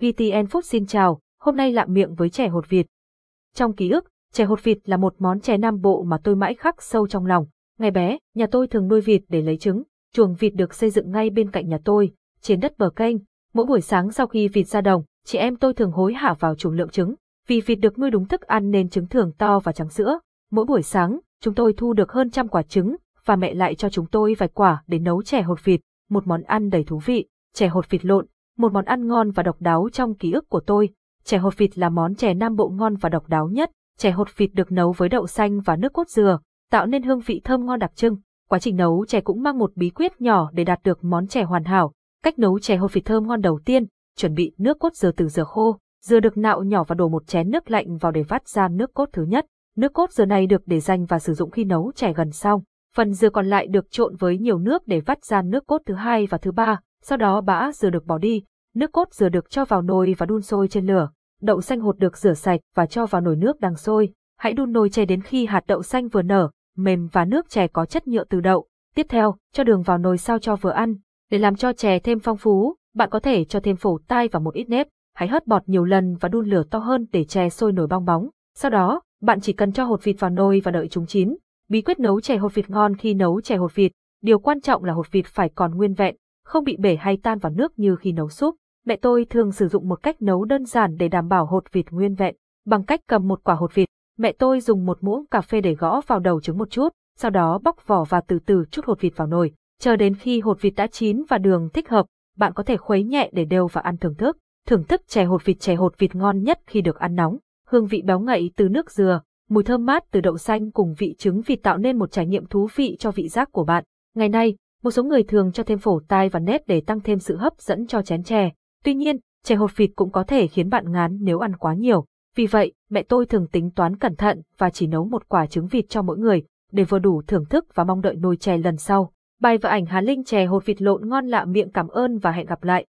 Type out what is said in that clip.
VTN Food xin chào, hôm nay lạm miệng với chè hột vịt. Trong ký ức, chè hột vịt là một món chè Nam Bộ mà tôi mãi khắc sâu trong lòng. Ngày bé, nhà tôi thường nuôi vịt để lấy trứng, chuồng vịt được xây dựng ngay bên cạnh nhà tôi, trên đất bờ kênh. Mỗi buổi sáng sau khi vịt ra đồng, chị em tôi thường hối hả vào chuồng lượng trứng. Vì vịt được nuôi đúng thức ăn nên trứng thường to và trắng sữa. Mỗi buổi sáng, chúng tôi thu được hơn trăm quả trứng, và mẹ lại cho chúng tôi vài quả để nấu chè hột vịt, một món ăn đầy thú vị. Chè hột vịt lộn, một món ăn ngon và độc đáo trong ký ức của tôi. Chè hột vịt là món chè Nam Bộ ngon và độc đáo nhất. Chè hột vịt được nấu với đậu xanh và nước cốt dừa, tạo nên hương vị thơm ngon đặc trưng. Quá trình nấu chè cũng mang một bí quyết nhỏ để đạt được món chè hoàn hảo. Cách nấu chè hột vịt thơm ngon đầu tiên, chuẩn bị nước cốt dừa từ dừa khô. Dừa được nạo nhỏ và đổ một chén nước lạnh vào để vắt ra nước cốt thứ nhất. Nước cốt dừa này được để dành và sử dụng khi nấu chè gần xong. Phần dừa còn lại được trộn với nhiều nước để vắt ra nước cốt thứ hai và thứ ba, sau đó bã dừa được bỏ đi, nước cốt dừa được cho vào nồi và đun sôi trên lửa. Đậu xanh hột được rửa sạch và cho vào nồi nước đang sôi. Hãy đun nồi chè đến khi hạt đậu xanh vừa nở, mềm và nước chè có chất nhựa từ đậu. Tiếp theo, cho đường vào nồi sao cho vừa ăn. Để làm cho chè thêm phong phú, bạn có thể cho thêm phổ tai và một ít nếp. Hãy hớt bọt nhiều lần và đun lửa to hơn để chè sôi nổi bong bóng. Sau đó, bạn chỉ cần cho hột vịt vào nồi và đợi chúng chín. Bí quyết nấu chè hột vịt ngon khi nấu chè hột vịt, điều quan trọng là hột vịt phải còn nguyên vẹn, không bị bể hay tan vào nước như khi nấu súp. Mẹ tôi thường sử dụng một cách nấu đơn giản để đảm bảo hột vịt nguyên vẹn. Bằng cách cầm một quả hột vịt, mẹ tôi dùng một muỗng cà phê để gõ vào đầu trứng một chút, sau đó bóc vỏ và từ từ chút hột vịt vào nồi. Chờ đến khi hột vịt đã chín và đường thích hợp, bạn có thể khuấy nhẹ để đều và ăn thưởng thức. Thưởng thức chè hột vịt chè hột vịt ngon nhất khi được ăn nóng. Hương vị béo ngậy từ nước dừa, mùi thơm mát từ đậu xanh cùng vị trứng vịt tạo nên một trải nghiệm thú vị cho vị giác của bạn. Ngày nay, một số người thường cho thêm phổ tai và nếp để tăng thêm sự hấp dẫn cho chén chè. Tuy nhiên, chè hột vịt cũng có thể khiến bạn ngán nếu ăn quá nhiều. Vì vậy, mẹ tôi thường tính toán cẩn thận và chỉ nấu một quả trứng vịt cho mỗi người, để vừa đủ thưởng thức và mong đợi nồi chè lần sau. Bài và ảnh Hà Linh chè hột vịt lộn ngon lạ miệng cảm ơn và hẹn gặp lại.